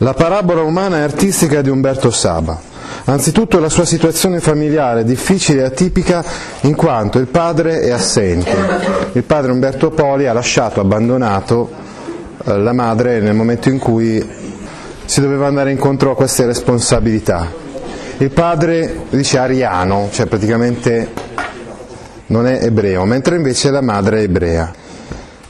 La parabola umana e artistica di Umberto Saba. Anzitutto la sua situazione familiare difficile e atipica in quanto il padre è assente. Il padre Umberto Poli ha lasciato, abbandonato eh, la madre nel momento in cui si doveva andare incontro a queste responsabilità. Il padre dice ariano, cioè praticamente non è ebreo, mentre invece la madre è ebrea.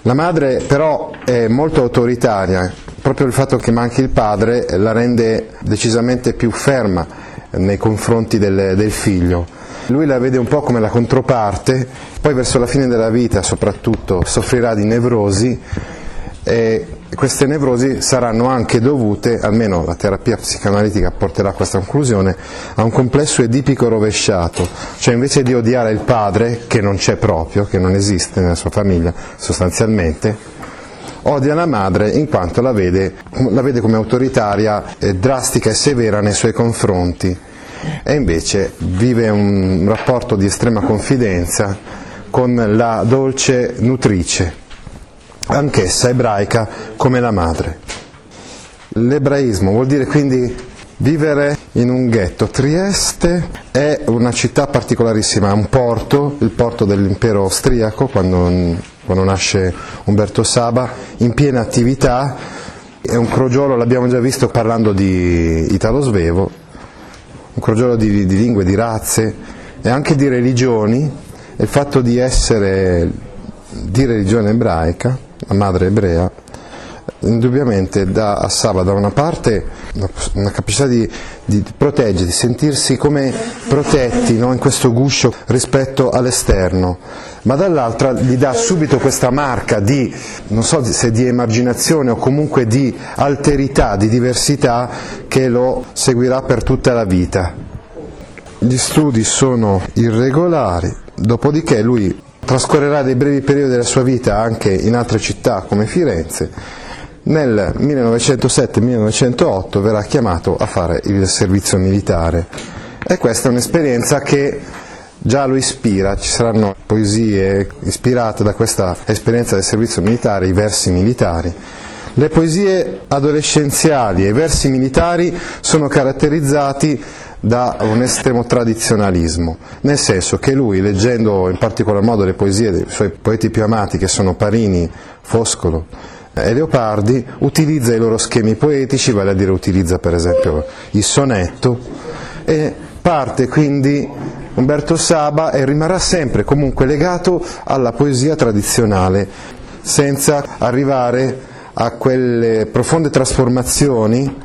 La madre però è molto autoritaria, proprio il fatto che manchi il padre la rende decisamente più ferma nei confronti del, del figlio. Lui la vede un po' come la controparte, poi verso la fine della vita soprattutto soffrirà di nevrosi e queste nevrosi saranno anche dovute, almeno la terapia psicanalitica porterà a questa conclusione, a un complesso edipico rovesciato, cioè invece di odiare il padre, che non c'è proprio, che non esiste nella sua famiglia sostanzialmente, odia la madre in quanto la vede, la vede come autoritaria, eh, drastica e severa nei suoi confronti e invece vive un rapporto di estrema confidenza con la dolce nutrice anch'essa ebraica come la madre. L'ebraismo vuol dire quindi vivere in un ghetto. Trieste è una città particolarissima, è un porto, il porto dell'impero austriaco, quando, quando nasce Umberto Saba, in piena attività, è un crogiolo, l'abbiamo già visto parlando di Italo Svevo, un crogiolo di, di lingue, di razze e anche di religioni, il fatto di essere di religione ebraica la madre ebrea, indubbiamente dà a da una parte una capacità di, di proteggere, di sentirsi come protetti no, in questo guscio rispetto all'esterno, ma dall'altra gli dà subito questa marca di, non so se di emarginazione o comunque di alterità, di diversità che lo seguirà per tutta la vita. Gli studi sono irregolari, dopodiché lui Trascorrerà dei brevi periodi della sua vita anche in altre città come Firenze. Nel 1907-1908 verrà chiamato a fare il servizio militare e questa è un'esperienza che già lo ispira, ci saranno poesie ispirate da questa esperienza del servizio militare, i versi militari. Le poesie adolescenziali e i versi militari sono caratterizzati da un estremo tradizionalismo, nel senso che lui, leggendo in particolar modo le poesie dei suoi poeti più amati, che sono Parini, Foscolo e Leopardi, utilizza i loro schemi poetici, vale a dire utilizza per esempio il sonetto, e parte quindi Umberto Saba e rimarrà sempre comunque legato alla poesia tradizionale, senza arrivare a quelle profonde trasformazioni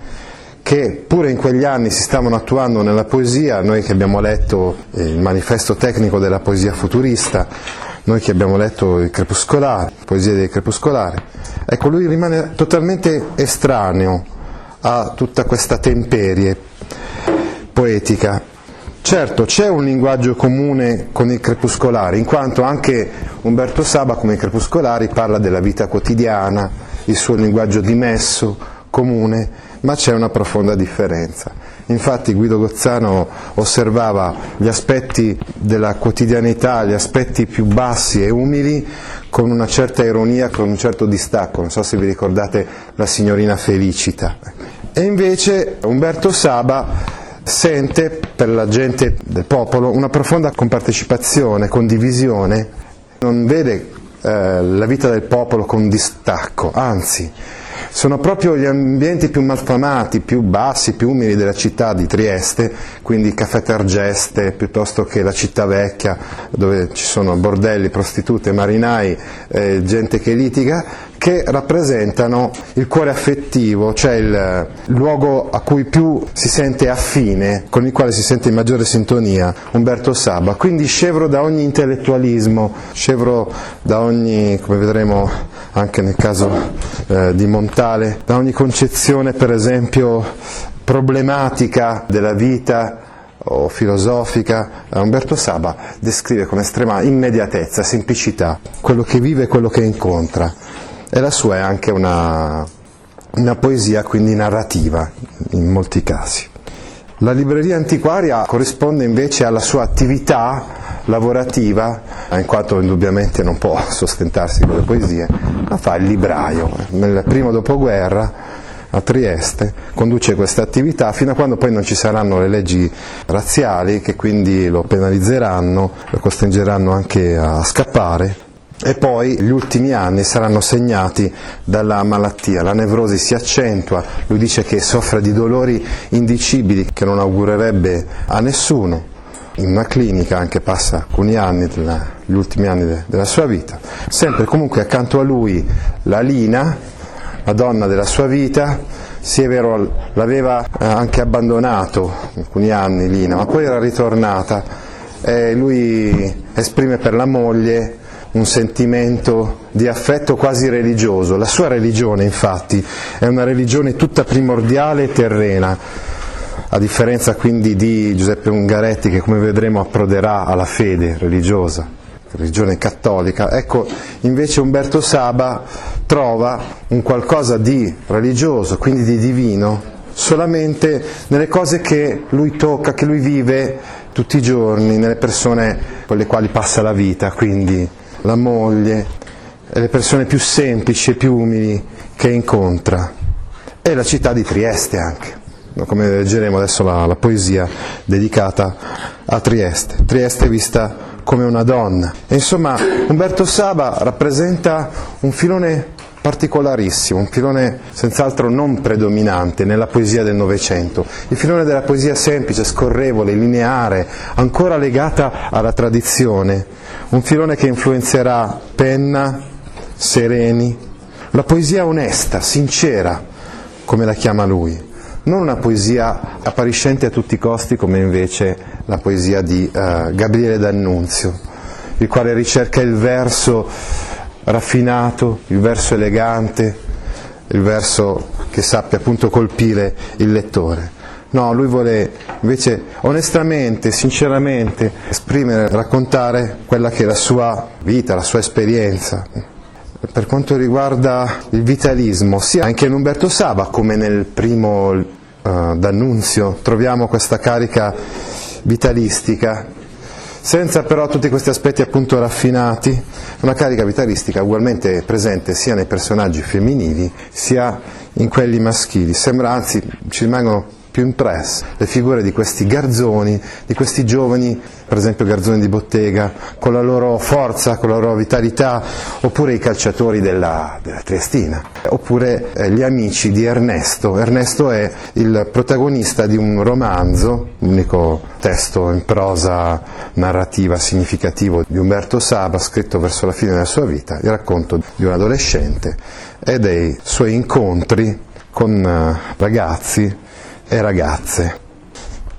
che pure in quegli anni si stavano attuando nella poesia, noi che abbiamo letto il manifesto tecnico della poesia futurista, noi che abbiamo letto il crepuscolare, poesie del crepuscolare, ecco lui rimane totalmente estraneo a tutta questa temperie poetica. Certo, c'è un linguaggio comune con il crepuscolare, in quanto anche Umberto Saba, come i crepuscolari, parla della vita quotidiana, il suo linguaggio dimesso, comune, ma c'è una profonda differenza. Infatti Guido Gozzano osservava gli aspetti della quotidianità, gli aspetti più bassi e umili con una certa ironia, con un certo distacco, non so se vi ricordate la signorina Felicita. E invece Umberto Saba sente per la gente del popolo una profonda compartecipazione, condivisione, non vede eh, la vita del popolo con distacco, anzi sono proprio gli ambienti più malfamati, più bassi, più umili della città di Trieste, quindi caffè Tergeste piuttosto che la città vecchia dove ci sono bordelli, prostitute, marinai, eh, gente che litiga, che rappresentano il cuore affettivo, cioè il luogo a cui più si sente affine, con il quale si sente in maggiore sintonia Umberto Saba. Quindi scevro da ogni intellettualismo, scevro da ogni, come vedremo anche nel caso eh, di Montale, da ogni concezione per esempio problematica della vita o filosofica, Umberto Saba descrive con estrema immediatezza, semplicità, quello che vive e quello che incontra. E la sua è anche una, una poesia quindi narrativa in molti casi. La libreria antiquaria corrisponde invece alla sua attività lavorativa, in quanto indubbiamente non può sostentarsi con le poesie, ma fa il libraio. Nel primo dopoguerra a Trieste, conduce questa attività fino a quando poi non ci saranno le leggi razziali che quindi lo penalizzeranno, lo costringeranno anche a scappare e poi gli ultimi anni saranno segnati dalla malattia, la nevrosi si accentua, lui dice che soffre di dolori indicibili che non augurerebbe a nessuno, in una clinica anche passa alcuni anni, gli ultimi anni della sua vita, sempre comunque accanto a lui la Lina, la donna della sua vita, sì è vero l'aveva eh, anche abbandonato alcuni anni Lina, ma poi era ritornata. E lui esprime per la moglie un sentimento di affetto quasi religioso. La sua religione infatti è una religione tutta primordiale e terrena, a differenza quindi di Giuseppe Ungaretti che come vedremo approderà alla fede religiosa, religione cattolica. Ecco, invece Umberto Saba trova un qualcosa di religioso, quindi di divino, solamente nelle cose che lui tocca, che lui vive tutti i giorni, nelle persone con le quali passa la vita, quindi la moglie, le persone più semplici e più umili che incontra. E la città di Trieste anche, come leggeremo adesso la, la poesia dedicata a Trieste. Trieste vista come una donna. E insomma, Umberto Saba rappresenta un filone particolarissimo, un filone senz'altro non predominante nella poesia del Novecento, il filone della poesia semplice, scorrevole, lineare, ancora legata alla tradizione, un filone che influenzerà Penna, Sereni, la poesia onesta, sincera, come la chiama lui, non una poesia appariscente a tutti i costi come invece la poesia di uh, Gabriele D'Annunzio, il quale ricerca il verso raffinato, il verso elegante, il verso che sappia appunto colpire il lettore. No, lui vuole invece onestamente, sinceramente esprimere, raccontare quella che è la sua vita, la sua esperienza. Per quanto riguarda il vitalismo, sia anche in Umberto Saba come nel primo uh, D'Annunzio troviamo questa carica vitalistica senza però tutti questi aspetti appunto raffinati, una carica vitalistica ugualmente presente sia nei personaggi femminili sia in quelli maschili. Sembra anzi ci rimangono più impresse le figure di questi garzoni, di questi giovani, per esempio garzoni di bottega, con la loro forza, con la loro vitalità, oppure i calciatori della, della Triestina, oppure eh, gli amici di Ernesto. Ernesto è il protagonista di un romanzo, l'unico testo in prosa narrativa significativo di Umberto Saba, scritto verso la fine della sua vita, il racconto di un adolescente e dei suoi incontri con eh, ragazzi e ragazze.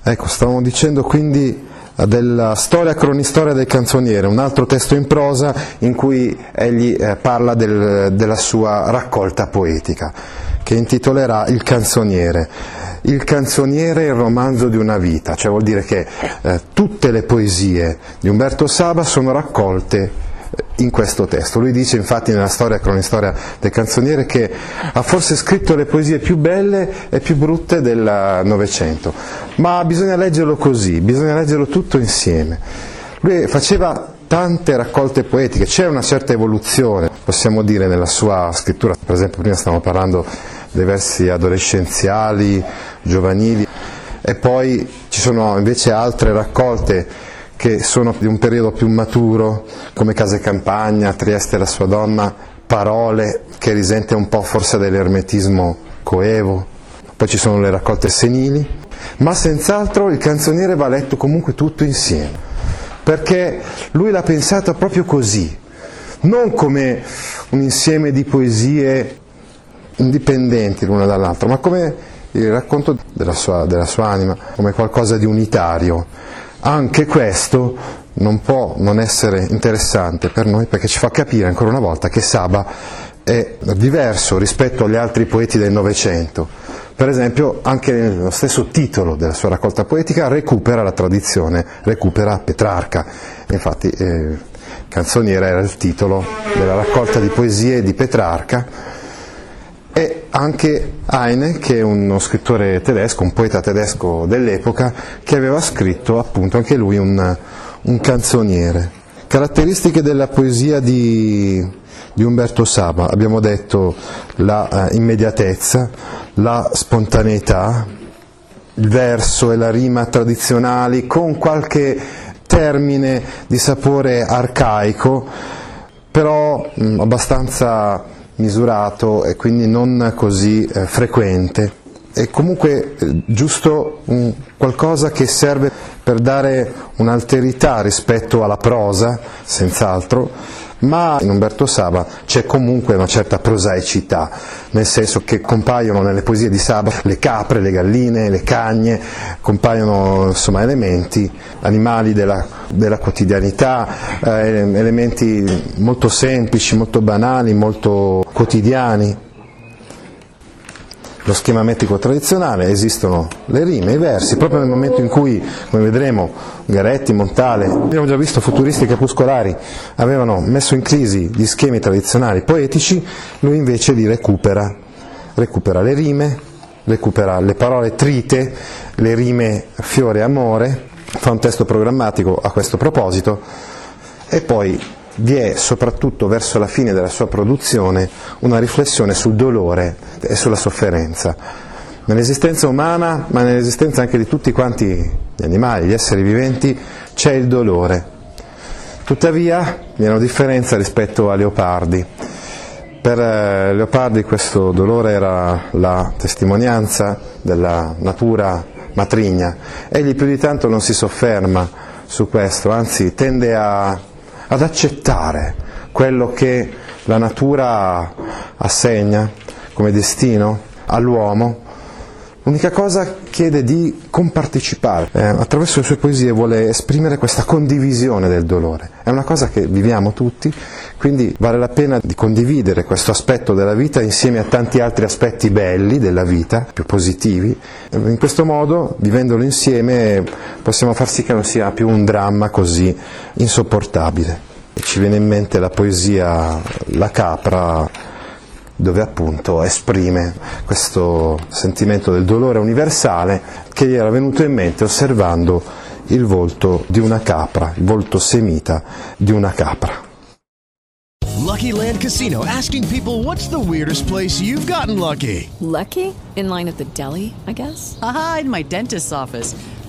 Ecco, stavamo dicendo quindi della storia cronistoria del canzoniere, un altro testo in prosa in cui egli eh, parla del, della sua raccolta poetica, che intitolerà Il canzoniere. Il canzoniere è il romanzo di una vita, cioè vuol dire che eh, tutte le poesie di Umberto Saba sono raccolte in questo testo. Lui dice infatti nella storia, cronistoria del canzoniere, che ha forse scritto le poesie più belle e più brutte del Novecento, ma bisogna leggerlo così, bisogna leggerlo tutto insieme. Lui faceva tante raccolte poetiche, c'è una certa evoluzione, possiamo dire, nella sua scrittura, per esempio prima stavamo parlando dei versi adolescenziali, giovanili, e poi ci sono invece altre raccolte che sono di un periodo più maturo, come Case Campagna, Trieste e la sua donna, parole che risente un po' forse dell'ermetismo coevo, poi ci sono le raccolte senili, ma senz'altro il canzoniere va letto comunque tutto insieme, perché lui l'ha pensato proprio così, non come un insieme di poesie indipendenti l'una dall'altra, ma come il racconto della sua, della sua anima, come qualcosa di unitario. Anche questo non può non essere interessante per noi perché ci fa capire ancora una volta che Saba è diverso rispetto agli altri poeti del Novecento. Per esempio, anche lo stesso titolo della sua raccolta poetica recupera la tradizione, recupera Petrarca. Infatti, eh, Canzoniera era il titolo della raccolta di poesie di Petrarca anche Heine, che è uno scrittore tedesco, un poeta tedesco dell'epoca, che aveva scritto appunto anche lui un, un canzoniere. Caratteristiche della poesia di, di Umberto Saba, abbiamo detto la uh, immediatezza, la spontaneità, il verso e la rima tradizionali con qualche termine di sapore arcaico, però mh, abbastanza misurato e quindi non così eh, frequente. È comunque eh, giusto un, qualcosa che serve per dare un'alterità rispetto alla prosa, senz'altro, ma in Umberto Saba c'è comunque una certa prosaicità, nel senso che compaiono nelle poesie di Saba le capre, le galline, le cagne, compaiono insomma, elementi, animali della, della quotidianità, eh, elementi molto semplici, molto banali, molto quotidiani lo schema metrico tradizionale, esistono le rime, i versi, proprio nel momento in cui, come vedremo, Garetti, Montale, abbiamo già visto futuristi crepuscolari, avevano messo in crisi gli schemi tradizionali poetici, lui invece li recupera, recupera le rime, recupera le parole trite, le rime fiore e amore, fa un testo programmatico a questo proposito e poi vi è soprattutto verso la fine della sua produzione una riflessione sul dolore e sulla sofferenza. Nell'esistenza umana, ma nell'esistenza anche di tutti quanti gli animali, gli esseri viventi, c'è il dolore. Tuttavia vi è una differenza rispetto a Leopardi. Per eh, Leopardi questo dolore era la testimonianza della natura matrigna. Egli più di tanto non si sofferma su questo, anzi tende a ad accettare quello che la natura assegna come destino all'uomo. L'unica cosa chiede di compartecipare, eh, attraverso le sue poesie vuole esprimere questa condivisione del dolore. È una cosa che viviamo tutti, quindi vale la pena di condividere questo aspetto della vita insieme a tanti altri aspetti belli della vita, più positivi. In questo modo, vivendolo insieme, possiamo far sì che non sia più un dramma così insopportabile. Ci viene in mente la poesia La capra dove appunto esprime questo sentimento del dolore universale che gli era venuto in mente osservando il volto di una capra, il volto semita di una capra. Lucky Land Casino asking people what's the weirdest place you've gotten lucky? Lucky? In line at the deli, I guess? Aha, in my dentist's office.